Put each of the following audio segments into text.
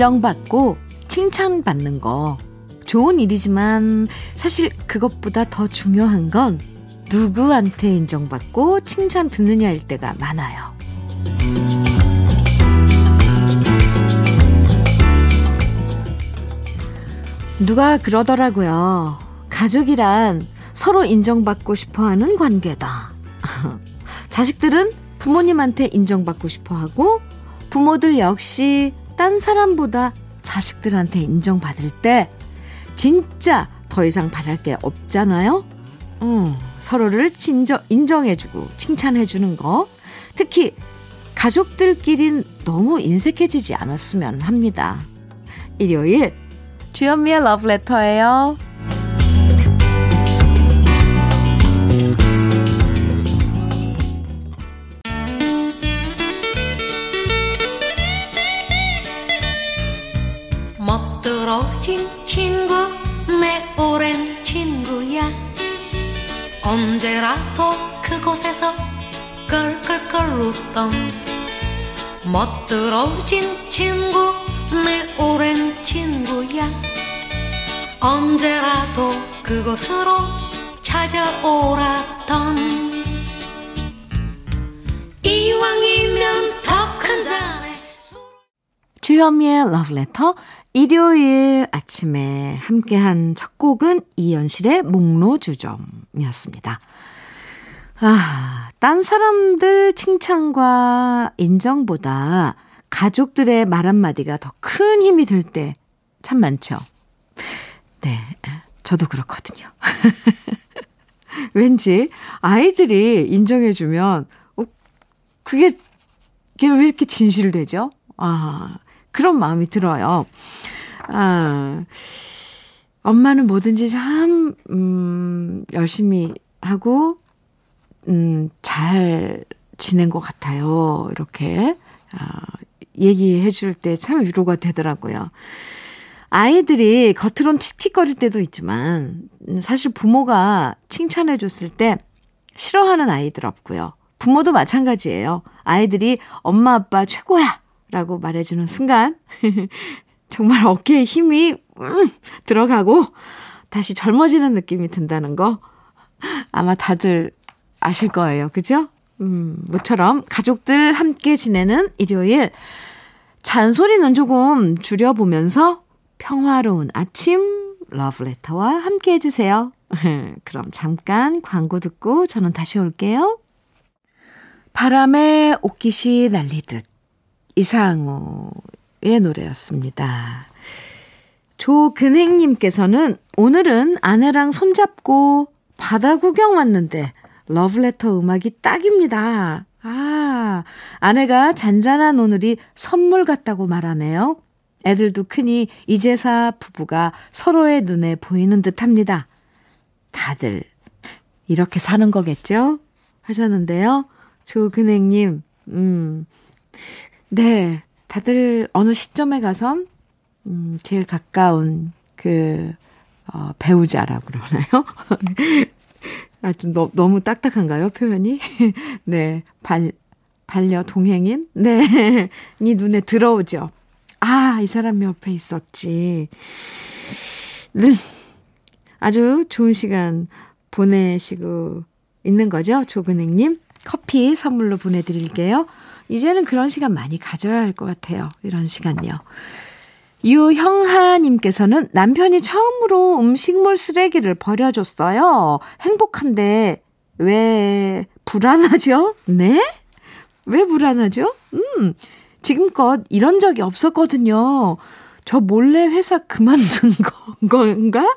인정받고 칭찬받는 거 좋은 일이지만 사실 그것보다 더 중요한 건 누구한테 인정받고 칭찬 듣느냐일 때가 많아요. 누가 그러더라고요. 가족이란 서로 인정받고 싶어 하는 관계다. 자식들은 부모님한테 인정받고 싶어 하고 부모들 역시 딴 사람보다 자식들한테 인정받을 때 진짜 더 이상 바랄 게 없잖아요. 음, 서로를 진정, 인정해주고 칭찬해주는 거. 특히 가족들끼린 너무 인색해지지 않았으면 합니다. 일요일 주현미의 러브레터예요. ' 언제라도 그곳에서 끌끌끌 웃던 멋들어진 친구 내 오랜 친구야 언제라도 그곳으로 찾아오라던 이왕이면 더 큰 잔에 주현미의 러브레터 일요일 아침에 함께한 첫 곡은 이연실의 목로주점이었습니다. 아, 딴 사람들 칭찬과 인정보다 가족들의 말 한마디가 더 큰 힘이 될 때 참 많죠. 네, 저도 그렇거든요. 왠지 아이들이 인정해주면, 어, 그게, 그게 왜 이렇게 진실되죠? 아, 그런 마음이 들어요. 아, 엄마는 뭐든지 참, 음, 열심히 하고, 음, 잘 지낸 것 같아요. 이렇게, 아, 얘기해 줄 때 참 위로가 되더라고요. 아이들이 겉으론 틱틱거릴 때도 있지만 사실 부모가 칭찬해 줬을 때 싫어하는 아이들 없고요. 부모도 마찬가지예요. 아이들이 엄마 아빠 최고야 라고 말해주는 순간 정말 어깨에 힘이 음, 들어가고 다시 젊어지는 느낌이 든다는 거 아마 다들 아실 거예요. 그죠? 음, 모처럼 가족들 함께 지내는 일요일 잔소리는 조금 줄여보면서 평화로운 아침 러브레터와 함께 해주세요. 그럼 잠깐 광고 듣고 저는 다시 올게요. 바람에 옷깃이 날리듯 이상우의 노래였습니다. 조근행님께서는 오늘은 아내랑 손잡고 바다 구경 왔는데 러브레터 음악이 딱입니다. 아, 아내가 잔잔한 오늘이 선물 같다고 말하네요. 애들도 크니 이제사 부부가 서로의 눈에 보이는 듯 합니다. 다들 이렇게 사는 거겠죠? 하셨는데요. 조근행님, 음, 네. 다들 어느 시점에 가선, 음, 제일 가까운 그, 어, 배우자라고 그러나요? 아, 좀 너, 너무 딱딱한가요, 표현이? 네. 발, 반려 동행인? 네. 니 눈에 들어오죠. 아, 이 사람 옆에 있었지. 네. 아주 좋은 시간 보내시고 있는 거죠, 조근행님? 커피 선물로 보내드릴게요. 이제는 그런 시간 많이 가져야 할 것 같아요. 이런 시간요. 유형하님께서는 남편이 처음으로 음식물 쓰레기를 버려줬어요. 행복한데 왜 불안하죠? 네? 왜 불안하죠? 음, 지금껏 이런 적이 없었거든요. 저 몰래 회사 그만둔 건가?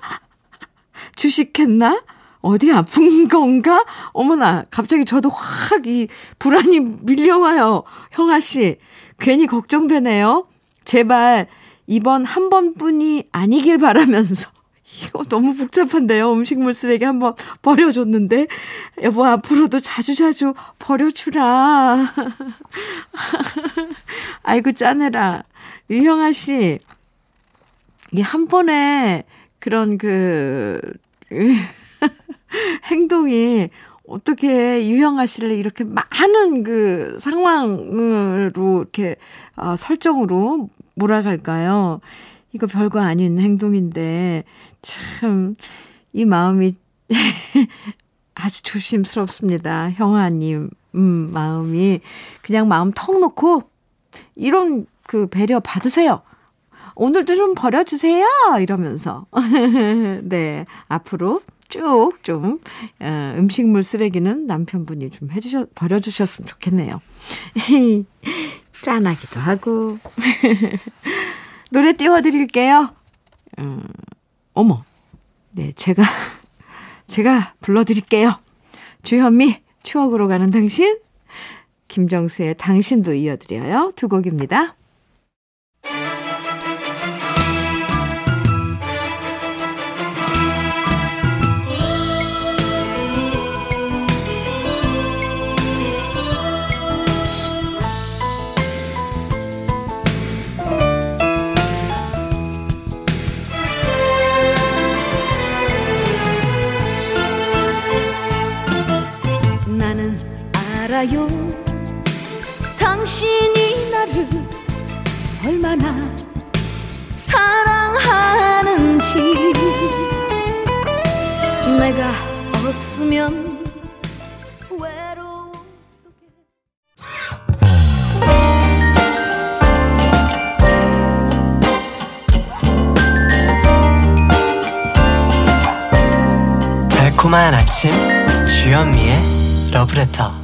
주식했나? 어디 아픈 건가? 어머나, 갑자기 저도 확 이 불안이 밀려와요. 형아 씨, 괜히 걱정되네요. 제발 이번 한 번뿐이 아니길 바라면서. 이거 너무 복잡한데요. 음식물 쓰레기 한번 버려줬는데. 여보, 앞으로도 자주자주 버려주라. 아이고, 짜내라. 유형아 씨, 이 한 번에 그런 그, 행동이 어떻게 유형아 씨를 이렇게 많은 그 상황으로 이렇게 어, 설정으로 몰아갈까요? 이거 별거 아닌 행동인데, 참, 이 마음이 아주 조심스럽습니다. 형아님, 음, 마음이. 그냥 마음 턱 놓고, 이런 그 배려 받으세요. 오늘도 좀 버려주세요. 이러면서. 네. 앞으로 쭉 좀, 어, 음식물 쓰레기는 남편분이 좀 해주셨, 버려주셨으면 좋겠네요. 짠하기도 하고. 노래 띄워드릴게요. 음, 어머. 네, 제가, 제가 불러드릴게요. 주현미, 추억으로 가는 당신. 김정수의 당신도 이어드려요. 두 곡입니다. 알아요? 당신이 나를 얼마나 사랑하는지. 내가 없으면 달콤한 아침 주현미의 러브레터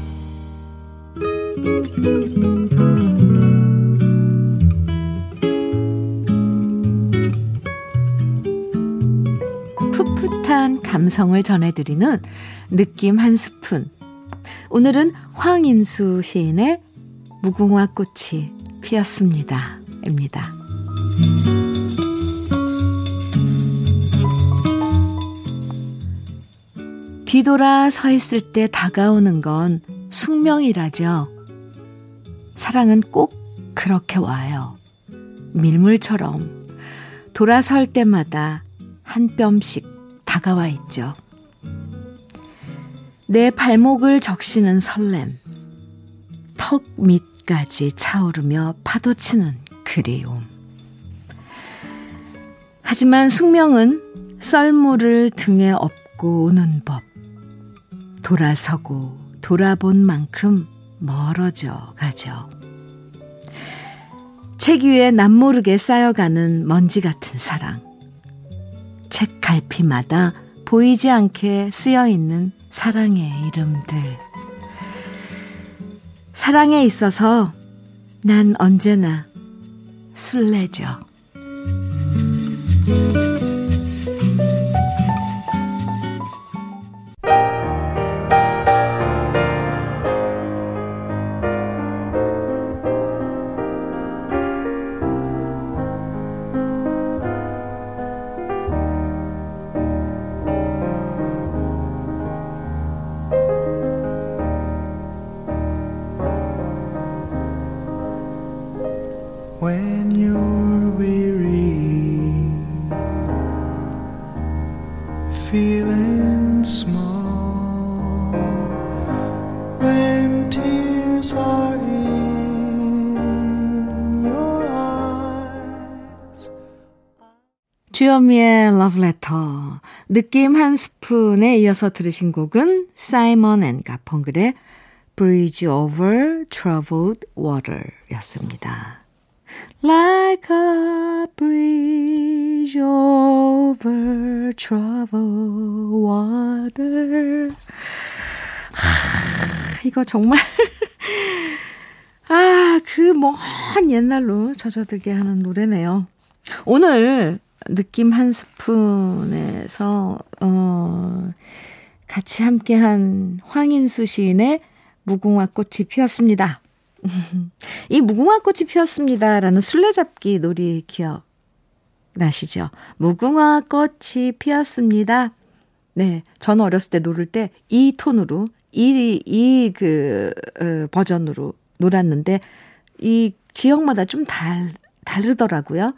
풋풋한 감성을 전해드리는 느낌 한 스푼. 오늘은 황인수 시인의 무궁화 꽃이 피었습니다. 입니다. 뒤돌아 서 있을 때 다가오는 건 숙명이라죠. 사랑은 꼭 그렇게 와요. 밀물처럼 돌아설 때마다 한 뼘씩 다가와 있죠. 내 발목을 적시는 설렘, 턱 밑까지 차오르며 파도치는 그리움. 하지만 숙명은 썰물을 등에 업고 오는 법. 돌아서고 돌아본 만큼 멀어져 가죠. 책 위에 남모르게 쌓여가는 먼지 같은 사랑. 책 갈피마다 보이지 않게 쓰여 있는 사랑의 이름들. 사랑에 있어서 난 언제나 술래죠. Feeling small, when tears are in your eyes. 주현미의 러브레터 느낌 한 스푼에 이어서 들으신 곡은 사이먼 앤 가펑글의 Bridge Over Troubled Water 였습니다. Like a bridge over troubled water. 하, 이거 정말 아, 그 먼 옛날로 젖어들게 하는 노래네요. 오늘 느낌 한 스푼에서 어 같이 함께한 황인수 시인의 무궁화 꽃이 피었습니다. 이 무궁화 꽃이 피었습니다라는 술래잡기 놀이 기억 나시죠? 무궁화 꽃이 피었습니다. 네, 저는 어렸을 때 놀을 때이 톤으로 이 이그 어, 버전으로 놀았는데 이 지역마다 좀 달, 다르더라고요.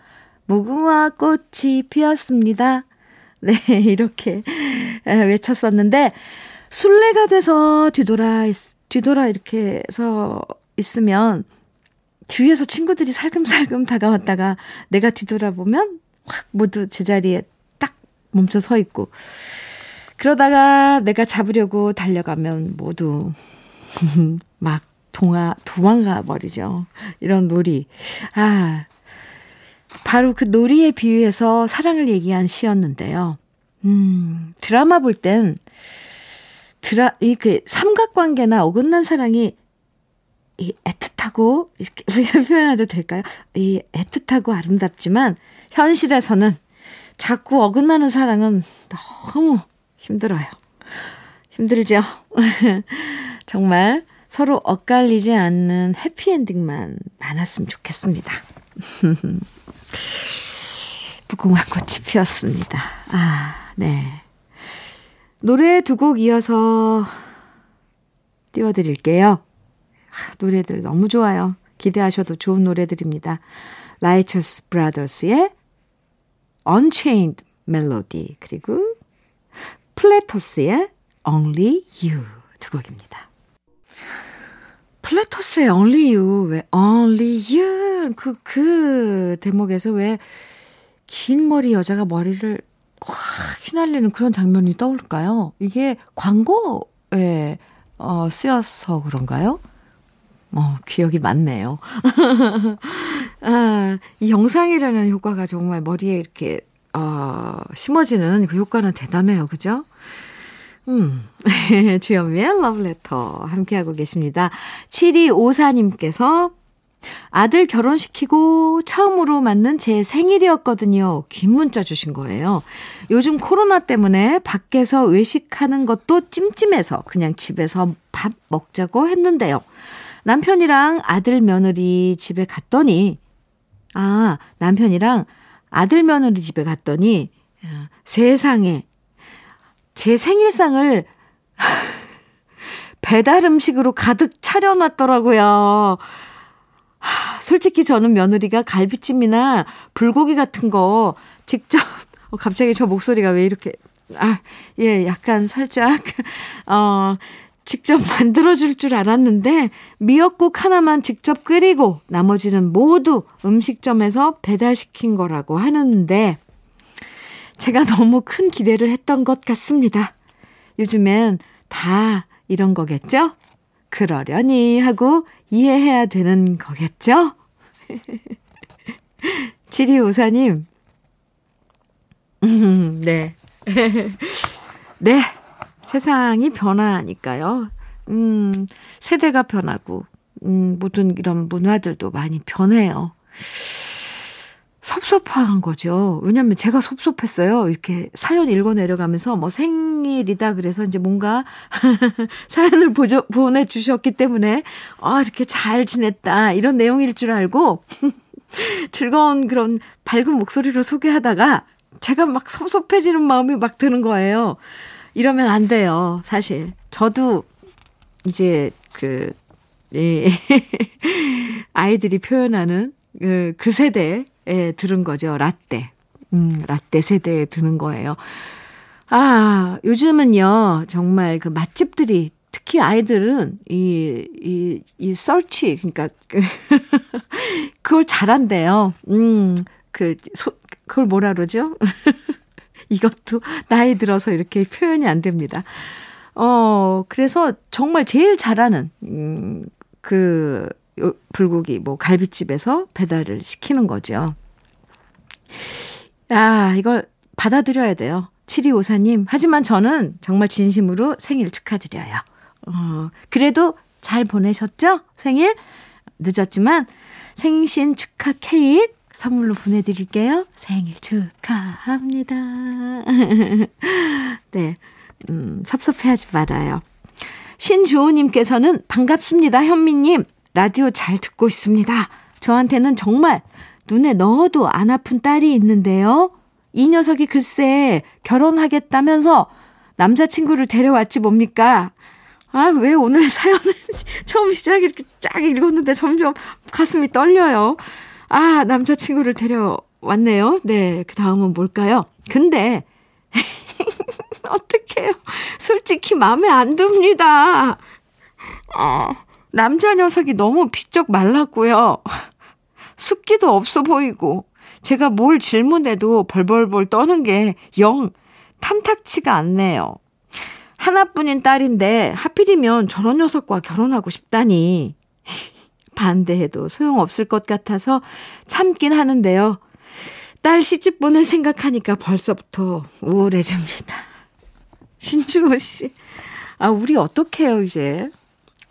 무궁화 꽃이 피었습니다. 네, 이렇게 외쳤었는데 술래가 돼서 뒤돌아 뒤돌아 이렇게 해서 있으면 뒤에서 친구들이 살금살금 다가왔다가 내가 뒤돌아보면 확 모두 제자리에 딱 멈춰 서 있고 그러다가 내가 잡으려고 달려가면 모두 막 동화, 도망가 버리죠. 이런 놀이. 아, 바로 그 놀이에 비유해서 사랑을 얘기한 시였는데요. 음, 드라마 볼 땐, 드라, 이그 삼각관계나 어긋난 사랑이 이 애틋하고, 이렇게 표현해도 될까요? 이 애틋하고 아름답지만, 현실에서는 자꾸 어긋나는 사랑은 너무 힘들어요. 힘들죠? 정말 서로 엇갈리지 않는 해피엔딩만 많았으면 좋겠습니다. 무궁화 꽃이 피었습니다. 아, 네. 노래 두 곡 이어서 띄워드릴게요. 아, 노래들 너무 좋아요. 기대하셔도 좋은 노래들입니다. 라이처스 브라더스의 Unchained Melody 그리고 플래터스의 Only You 두 곡입니다. 플래터스의 Only You 왜 Only You 그, 그 대목에서 왜 긴 머리 여자가 머리를 확 휘날리는 그런 장면이 떠올까요? 이게 광고에 어, 쓰여서 그런가요? 어, 기억이 많네요. 아, 이 영상이라는 효과가 정말 머리에 이렇게, 어, 심어지는 그 효과는 대단해요. 그죠? 음, 주현미의 러브레터 함께하고 계십니다. 7254님께서 아들 결혼시키고 처음으로 맞는 제 생일이었거든요. 긴 문자 주신 거예요. 요즘 코로나 때문에 밖에서 외식하는 것도 찜찜해서 그냥 집에서 밥 먹자고 했는데요. 남편이랑 아들 며느리 집에 갔더니, 아, 남편이랑 아들 며느리 집에 갔더니, 세상에, 제 생일상을 배달 음식으로 가득 차려놨더라고요. 솔직히 저는 며느리가 갈비찜이나 불고기 같은 거 직접, 어, 갑자기 저 목소리가 왜 이렇게, 아, 예, 약간 살짝, 어, 직접 만들어줄 줄 알았는데 미역국 하나만 직접 끓이고 나머지는 모두 음식점에서 배달시킨 거라고 하는데 제가 너무 큰 기대를 했던 것 같습니다. 요즘엔 다 이런 거겠죠? 그러려니 하고 이해해야 되는 거겠죠? 7254님. 음, 네. 네. 세상이 변하니까요. 음, 세대가 변하고, 음, 모든 이런 문화들도 많이 변해요. 섭섭한 거죠. 왜냐면 제가 섭섭했어요. 이렇게 사연 읽어 내려가면서 뭐 생일이다 그래서 이제 뭔가 사연을 보조, 보내주셨기 때문에 아, 이렇게 잘 지냈다. 이런 내용일 줄 알고 즐거운 그런 밝은 목소리로 소개하다가 제가 막 섭섭해지는 마음이 막 드는 거예요. 이러면 안 돼요. 사실. 저도 이제 그, 예, 아이들이 표현하는 그, 그 세대에 들은 거죠. 라떼. 음, 라떼 세대에 드는 거예요. 아, 요즘은요, 정말 그 맛집들이 특히 아이들은 이, 이, 이 썰치, 그러니까, 그걸 잘한대요. 음, 그, 소, 그걸 뭐라 그러죠? 이것도 나이 들어서 이렇게 표현이 안 됩니다. 어, 그래서 정말 제일 잘하는, 음, 그, 불고기, 뭐, 갈비집에서 배달을 시키는 거죠. 아, 이걸 받아들여야 돼요. 7254님. 하지만 저는 정말 진심으로 생일 축하드려요. 어, 그래도 잘 보내셨죠? 생일? 늦었지만 생신 축하 케이크 선물로 보내드릴게요. 생일 축하합니다. 네. 음, 섭섭해하지 말아요. 신주호님께서는 반갑습니다, 현미님. 라디오 잘 듣고 있습니다. 저한테는 정말 눈에 넣어도 안 아픈 딸이 있는데요. 이 녀석이 글쎄 결혼하겠다면서 남자친구를 데려왔지 뭡니까? 아, 왜 오늘 사연을 처음 시작에 이렇게 쫙 읽었는데 점점 가슴이 떨려요. 아, 남자친구를 데려왔네요. 네, 그 다음은 뭘까요? 근데, 어떡해요. 솔직히 마음에 안 듭니다. 아, 남자 녀석이 너무 비쩍 말랐고요. 숫기도 없어 보이고, 제가 뭘 질문해도 벌벌벌 떠는 게 영 탐탁치가 않네요. 하나뿐인 딸인데 하필이면 저런 녀석과 결혼하고 싶다니. 반대해도 소용없을 것 같아서 참긴 하는데요. 딸 시집 보낼 생각하니까 벌써부터 우울해집니다. 신주호 씨. 아, 우리 어떡해요, 이제?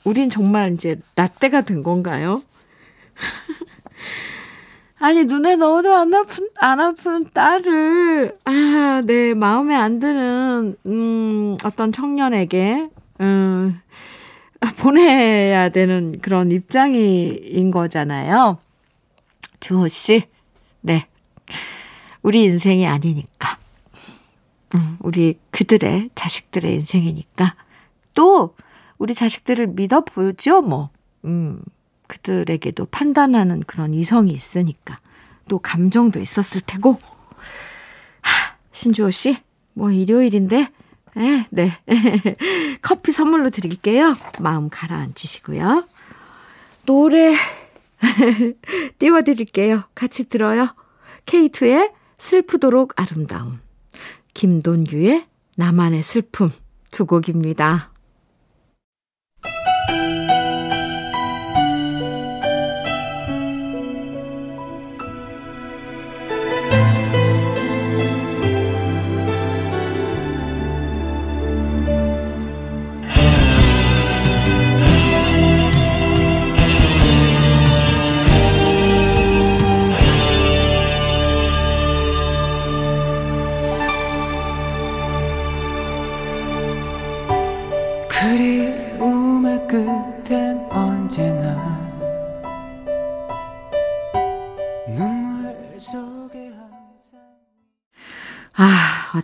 우린 정말 이제 라떼가 된 건가요? 아니, 눈에 넣어도 안 아픈, 안 아픈 딸을, 아, 네, 마음에 안 드는, 음, 어떤 청년에게, 음, 보내야 되는 그런 입장인 거잖아요. 주호 씨, 네. 우리 인생이 아니니까. 음, 우리 그들의 자식들의 인생이니까. 또, 우리 자식들을 믿어보죠, 뭐. 음, 그들에게도 판단하는 그런 이성이 있으니까. 또 감정도 있었을 테고. 하, 신주호 씨, 뭐 일요일인데, 에, 네. 커피 선물로 드릴게요. 마음 가라앉히시고요. 노래 띄워드릴게요. 같이 들어요. K2의 슬프도록 아름다움. 김돈규의 나만의 슬픔 두 곡입니다.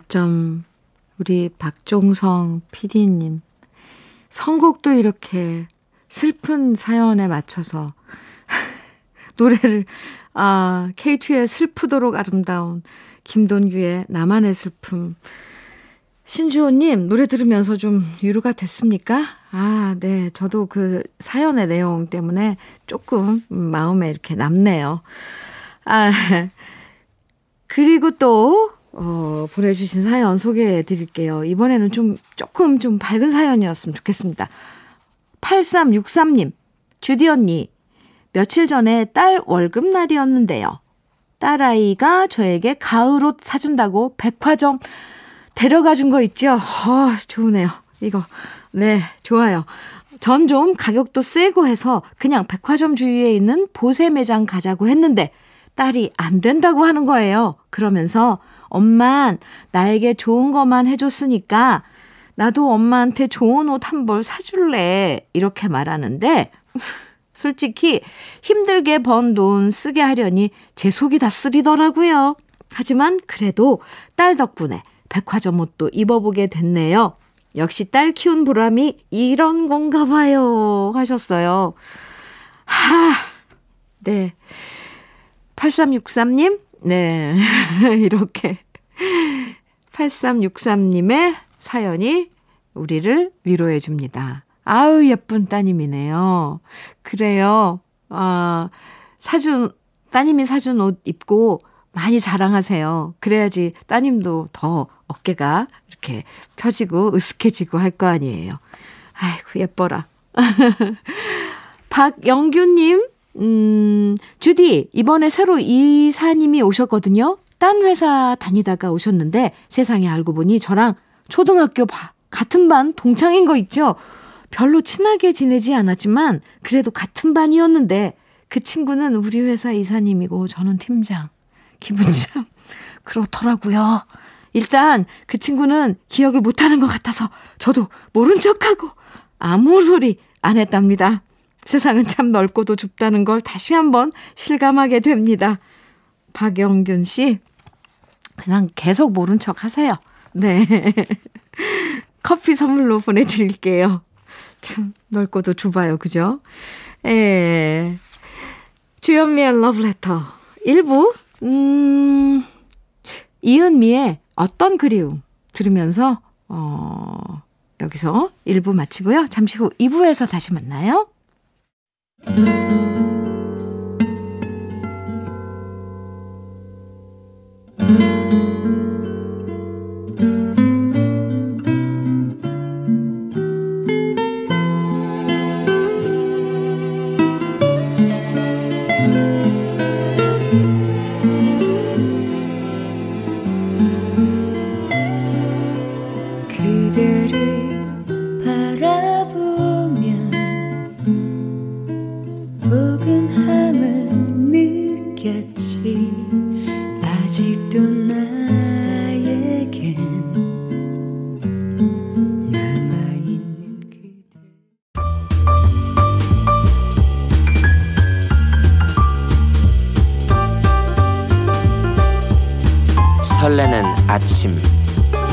어쩜 우리 박종성 PD님 선곡도 이렇게 슬픈 사연에 맞춰서 노래를 아, K2의 슬프도록 아름다운 김돈규의 나만의 슬픔 신주호님, 노래 들으면서 좀 위로가 됐습니까? 아, 네. 저도 그 사연의 내용 때문에 조금 마음에 이렇게 남네요. 아, 그리고 또, 어, 보내주신 사연 소개해 드릴게요. 이번에는 좀, 조금 좀 밝은 사연이었으면 좋겠습니다. 8363님, 주디 언니, 며칠 전에 딸 월급날이었는데요. 딸아이가 저에게 가을 옷 사준다고 백화점 데려가 준 거 있죠? 어, 좋으네요. 이거. 네, 좋아요. 전 좀 가격도 세고 해서 그냥 백화점 주위에 있는 보세 매장 가자고 했는데 딸이 안 된다고 하는 거예요. 그러면서 엄만 나에게 좋은 것만 해줬으니까 나도 엄마한테 좋은 옷 한 벌 사줄래. 이렇게 말하는데 솔직히 힘들게 번 돈 쓰게 하려니 제 속이 다 쓰리더라고요. 하지만 그래도 딸 덕분에 백화점 옷도 입어보게 됐네요. 역시 딸 키운 보람이 이런 건가 봐요. 하셨어요. 하, 네. 8363님, 네. 이렇게. 8363님의 사연이 우리를 위로해 줍니다. 아우, 예쁜 따님이네요. 그래요. 아, 사준, 따님이 사준 옷 입고 많이 자랑하세요. 그래야지 따님도 더 어깨가 이렇게 펴지고 으스해지고 할 거 아니에요. 아이고, 예뻐라. 박영규님, 음, 주디, 이번에 새로 이사님이 오셨거든요. 딴 회사 다니다가 오셨는데 세상에 알고 보니 저랑 초등학교 바, 같은 반 동창인 거 있죠? 별로 친하게 지내지 않았지만 그래도 같은 반이었는데 그 친구는 우리 회사 이사님이고 저는 팀장. 기분 참 그렇더라고요. 일단 그 친구는 기억을 못하는 것 같아서 저도 모른 척하고 아무 소리 안 했답니다. 세상은 참 넓고도 좁다는 걸 다시 한번 실감하게 됩니다. 박영균 씨, 그냥 계속 모른 척 하세요. 네. 커피 선물로 보내드릴게요. 참 넓고도 좁아요. 그죠? 에 주현미의 러브레터 1부 음, 이은미의 어떤 그리움 들으면서, 어, 여기서 1부 마치고요. 잠시 후 2부에서 다시 만나요. 그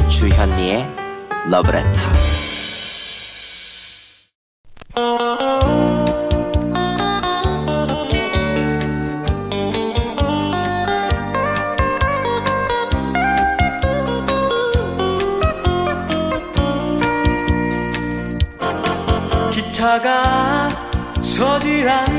주현미의 러브레터 기차가 않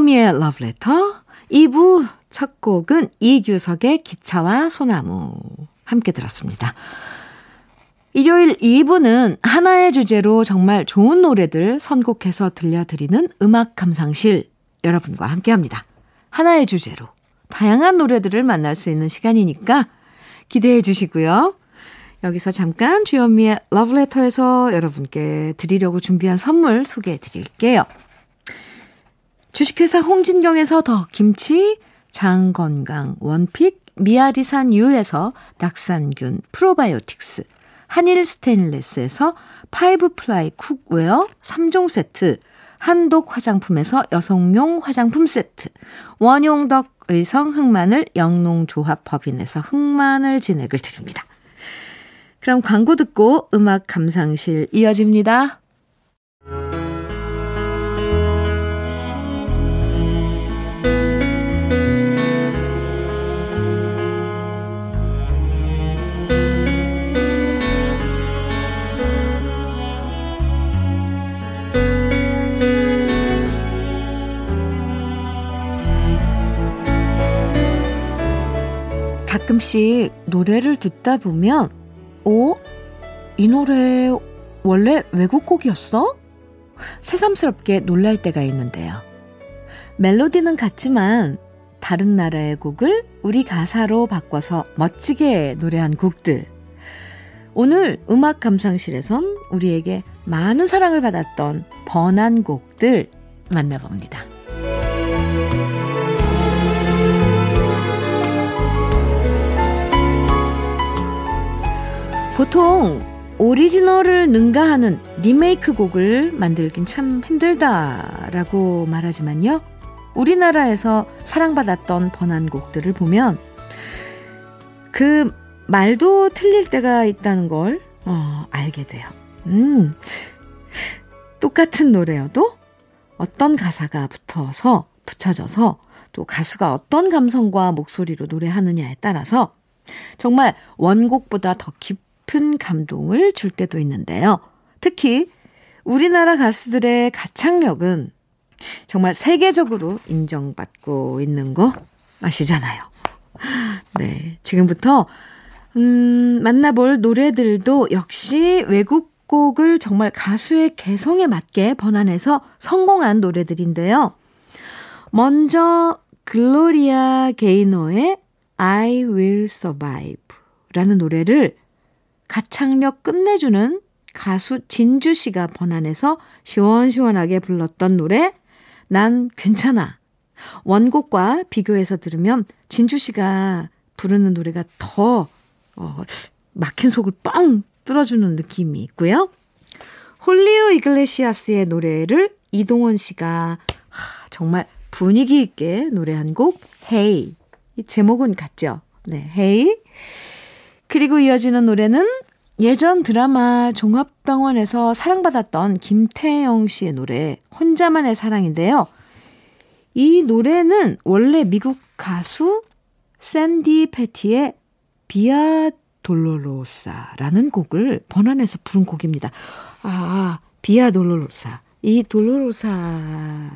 주현미의 러브레터 2부 첫 곡은 이규석의 기차와 소나무 함께 들었습니다. 일요일 2부는 하나의 주제로 정말 좋은 노래들 선곡해서 들려드리는 음악 감상실 여러분과 함께 합니다. 하나의 주제로 다양한 노래들을 만날 수 있는 시간이니까 기대해 주시고요. 여기서 잠깐 주현미의 러브레터에서 여러분께 드리려고 준비한 선물 소개해 드릴게요. 주식회사 홍진경에서 더 김치, 장건강 one pick, 미야리산 유에서 낙산균 프로바이오틱스, 한일 스테인레스에서 five ply cookware 3종 세트, 한독 화장품에서 여성용 화장품 세트, 원용덕 의성 흑마늘 영농조합 법인에서 흑마늘 진액을 드립니다. 그럼 광고 듣고 음악 감상실 이어집니다. 가끔씩 노래를 듣다 보면, 오, 이 노래 원래 외국 곡이었어? 새삼스럽게 놀랄 때가 있는데요. 멜로디는 같지만 다른 나라의 곡을 우리 가사로 바꿔서 멋지게 노래한 곡들. 오늘 음악 감상실에선 우리에게 많은 사랑을 받았던 번안 곡들 만나봅니다. 보통 오리지널을 능가하는 리메이크 곡을 만들긴 참 힘들다라고 말하지만요. 우리나라에서 사랑받았던 번안곡들을 보면 그 말도 틀릴 때가 있다는 걸 어, 알게 돼요. 음. 똑같은 노래여도 어떤 가사가 붙어서 붙여져서 또 가수가 어떤 감성과 목소리로 노래하느냐에 따라서 정말 원곡보다 더 깊 은 감동을 줄 때도 있는데요. 특히 우리나라 가수들의 가창력은 정말 세계적으로 인정받고 있는 거 아시잖아요. 네. 지금부터, 음, 만나볼 노래들도 역시 외국 곡을 정말 가수의 개성에 맞게 번안해서 성공한 노래들인데요. 먼저, 글로리아 게이너의 I Will Survive 라는 노래를 가창력 끝내주는 가수 진주 씨가 번안해서 시원시원하게 불렀던 노래 난 괜찮아. 원곡과 비교해서 들으면 진주 씨가 부르는 노래가 더 어, 막힌 속을 뻥 뚫어주는 느낌이 있고요. 훌리오 이글레시아스의 노래를 이동원 씨가 하, 정말 분위기 있게 노래한 곡 헤이. 이 제목은 같죠? 네, 헤이. 그리고 이어지는 노래는 예전 드라마 종합병원에서 사랑받았던 김태영 씨의 노래 혼자만의 사랑인데요. 이 노래는 원래 미국 가수 샌디 패티의 비아 돌로로사라는 곡을 번안해서 부른 곡입니다. 아, 비아 돌로로사. 이 돌로로사가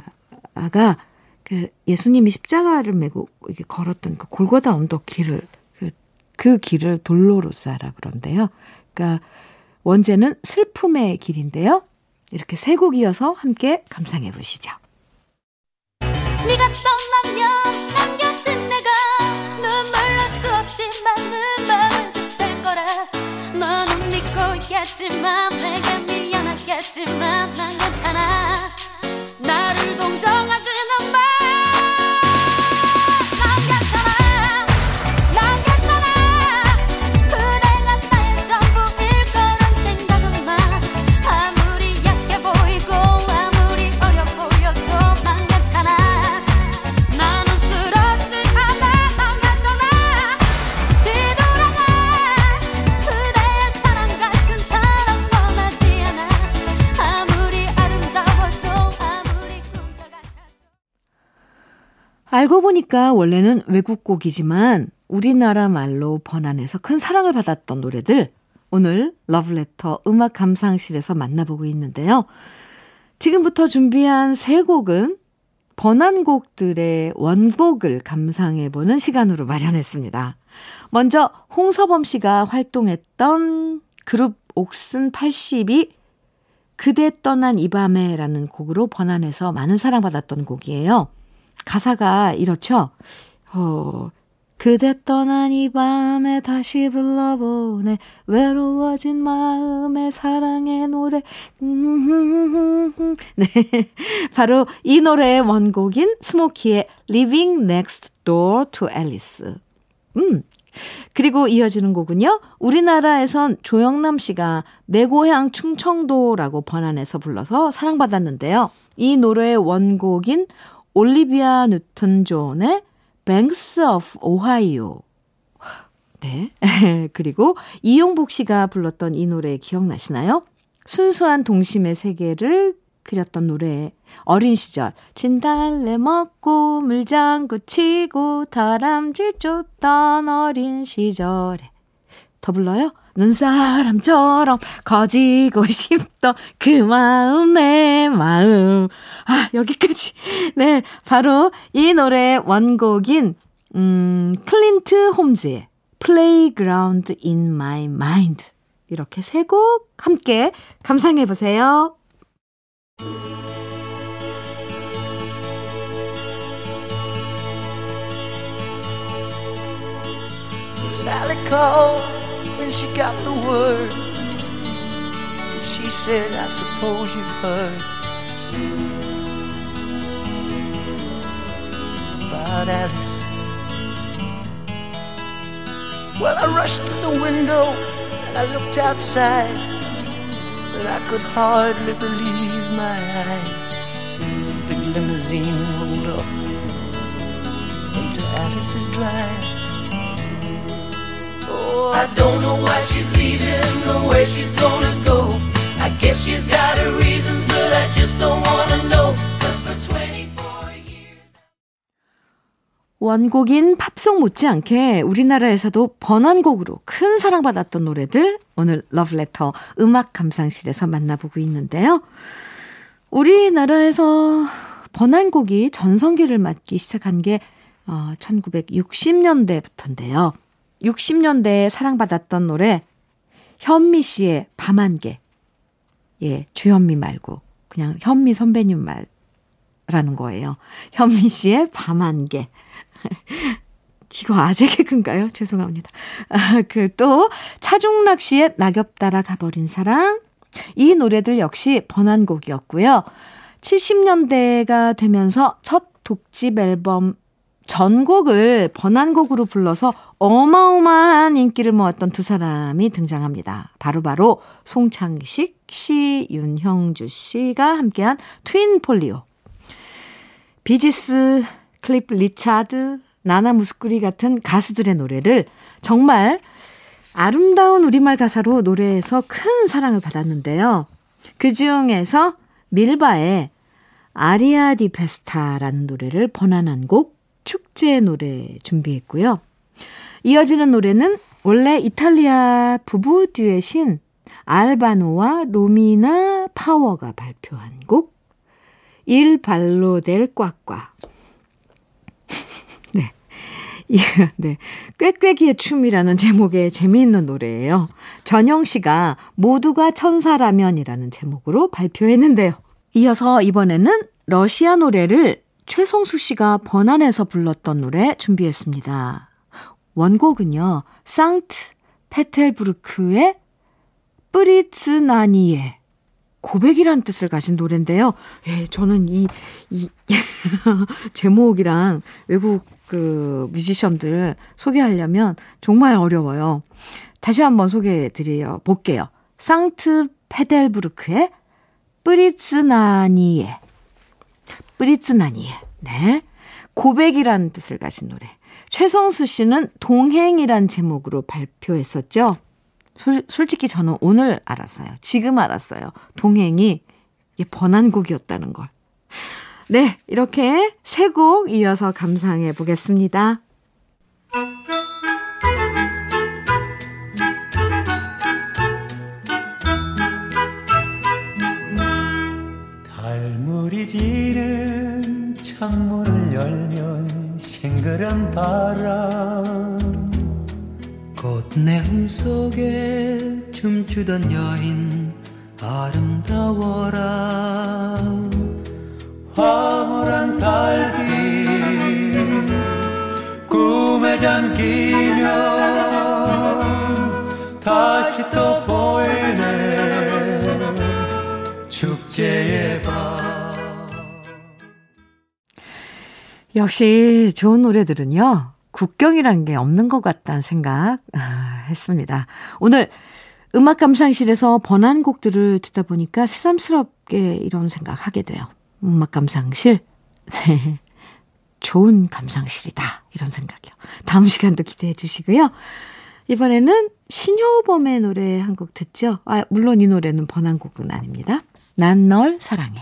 그 예수님이 십자가를 메고 걸었던 그 골고다 언덕 길을 그, 그 길을 돌로로사라 그런데요. 그러니까 원제는 슬픔의 길인데요. 이렇게 세 곡이어서 함께 감상해 보시죠. 네가 떠나면 남겨진 내가 눈물로 수없이 마음을 줬을 거라 너는 믿고 있겠지만 내게 미안하겠지만 난 괜찮아 나를 동정하지는 마. 알고 보니까 원래는 외국곡이지만 우리나라 말로 번안해서 큰 사랑을 받았던 노래들 오늘 러브레터 음악 감상실에서 만나보고 있는데요. 지금부터 준비한 세 곡은 번안곡들의 원곡을 감상해보는 시간으로 마련했습니다. 먼저 홍서범 씨가 활동했던 그룹 옥슨 80이 그대 떠난 이 밤에라는 곡으로 번안해서 많은 사랑받았던 곡이에요. 가사가 이렇죠. 어, 그대 떠난 이 밤에 다시 불러보네 외로워진 마음에 사랑의 노래 네 바로 이 노래의 원곡인 스모키의 Living Next Door to Alice 음 그리고 이어지는 곡은요. 우리나라에선 조영남 씨가 내 고향 충청도라고 번안해서 불러서 사랑받았는데요. 이 노래의 원곡인 올리비아 뉴튼 존의 Banks of Ohio. 네. 그리고 이용복 씨가 불렀던 이 노래 기억나시나요? 순수한 동심의 세계를 그렸던 노래. 어린 시절. 진달래 먹고 물장구 치고 다람쥐 쫓던 어린 시절에. 더 불러요? 눈사람처럼 커지고 싶던 그 마음, 내 마음. 아, 여기까지. 네, 바로 이 노래의 원곡인, 음, 클린트 홈즈의 Playground in My Mind. 이렇게 세 곡 함께 감상해 보세요. When she got the word. She said, I suppose you've heard about Alice. Well, I rushed to the window and I looked outside, but I could hardly believe my eyes. As a big limousine rolled up into Alice's drive. Oh, I don't know why she's leaving or where she's gonna go. I guess she's got her reasons, but I just don't wanna know. Cause for 24 years. 원곡인 팝송 못지않게 우리나라에서도 번안곡으로 큰 사랑받았던 노래들 오늘 러브레터 음악 감상실에서 만나보고 있는데요. 우리나라에서 번안곡이 전성기를 맞기 시작한 게 어, 1960년대부터인데요. 60년대에 사랑받았던 노래 현미 씨의 밤안개. 예, 주현미 말고 그냥 현미 선배님 말라는 거예요. 현미 씨의 밤안개. 이거 아재 개그인가요? 죄송합니다. 아, 그 또 차중락 씨의 낙엽 따라 가버린 사랑. 이 노래들 역시 번안곡이었고요. 70년대가 되면서 첫 독집 앨범 전곡을 번안곡으로 불러서 어마어마한 인기를 모았던 두 사람이 등장합니다. 바로바로 바로 송창식 씨, 윤형주 씨가 함께한 트윈 폴리오. 비지스, 클리프 리차드, 나나 무스꾸리 같은 가수들의 노래를 정말 아름다운 우리말 가사로 노래에서 큰 사랑을 받았는데요. 그 중에서 밀바의 아리아 디 페스타라는 노래를 번안한 곡 축제 노래 준비했고요. 이어지는 노래는 원래 이탈리아 부부 듀엣인 알바노와 로미나 파워가 발표한 곡 일 발로 델 꽉꽉 네. 이, 네. 꾀꾀기의 춤이라는 제목의 재미있는 노래예요. 전영 씨가 모두가 천사라면이라는 제목으로 발표했는데요. 이어서 이번에는 러시아 노래를 최성수 씨가 번안해서 불렀던 노래 준비했습니다. 원곡은요. 상트 페텔부르크의 뿌리츠나니에 고백이란 뜻을 가진 노래인데요. 예, 저는 이, 이, 제목이랑 외국 그 뮤지션들 소개하려면 정말 어려워요. 다시 한번 소개해 드려 볼게요. 상트 페델부르크의 뿌리츠나니에. 뿌리츠나니에. 네. 고백이란 뜻을 가진 노래. 최성수 씨는 동행이란 제목으로 발표했었죠. 솔, 솔직히 저는 오늘 알았어요. 지금 알았어요. 동행이 번안곡이었다는 걸. 네, 이렇게 세 곡 이어서 감상해 보겠습니다. 달물이 지는 창문을 열면 싱그런 바람. 꽃내음 속에 춤추던 여인 아름다워라. 황홀한 달빛 꿈에 잠기면 다시 또 보이 역시 좋은 노래들은요, 국경이란 게 없는 것 같다는 생각 아, 했습니다. 오늘 음악 감상실에서 번안곡들을 듣다 보니까 새삼스럽게 이런 생각 하게 돼요. 음악 감상실. 네. 좋은 감상실이다. 이런 생각이요. 다음 시간도 기대해 주시고요. 이번에는 신효범의 노래 한 곡 듣죠? 아, 물론 이 노래는 번안곡은 아닙니다. 난 널 사랑해.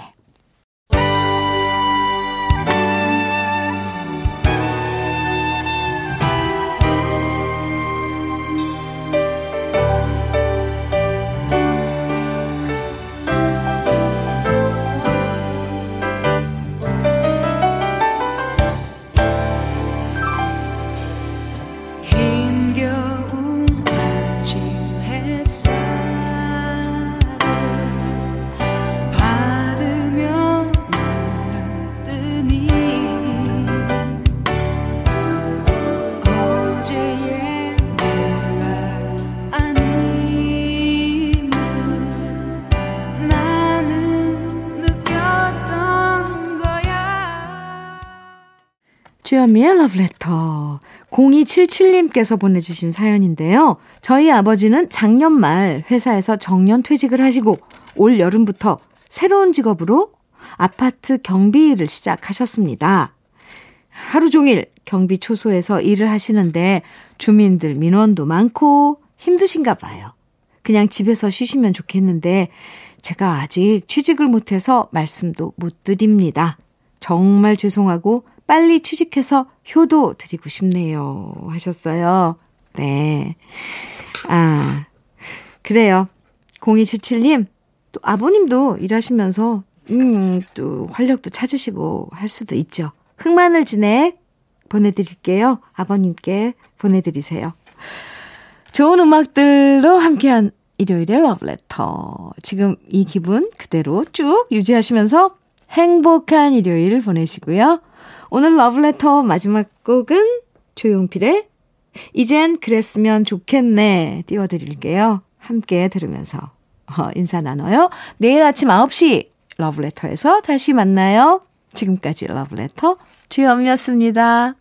주현미의 러브레터. 0277님께서 보내주신 사연인데요. 저희 아버지는 작년 말 회사에서 정년 퇴직을 하시고 올 여름부터 새로운 직업으로 아파트 경비 일을 시작하셨습니다. 하루 종일 경비 초소에서 일을 하시는데 주민들 민원도 많고 힘드신가 봐요. 그냥 집에서 쉬시면 좋겠는데 제가 아직 취직을 못해서 말씀도 못 드립니다. 정말 죄송하고 빨리 취직해서 효도 드리고 싶네요. 하셨어요. 네. 아, 그래요. 0277님, 또 아버님도 일하시면서, 음, 또 활력도 찾으시고 할 수도 있죠. 흑마늘 진액 보내드릴게요. 아버님께 보내드리세요. 좋은 음악들로 함께한 일요일의 러브레터. 지금 이 기분 그대로 쭉 유지하시면서 행복한 일요일 보내시고요. 오늘 러브레터 마지막 곡은 조용필의 이젠 그랬으면 좋겠네 띄워드릴게요. 함께 들으면서 어, 인사 나눠요. 내일 아침 9시 러브레터에서 다시 만나요. 지금까지 러브레터 주현미였습니다.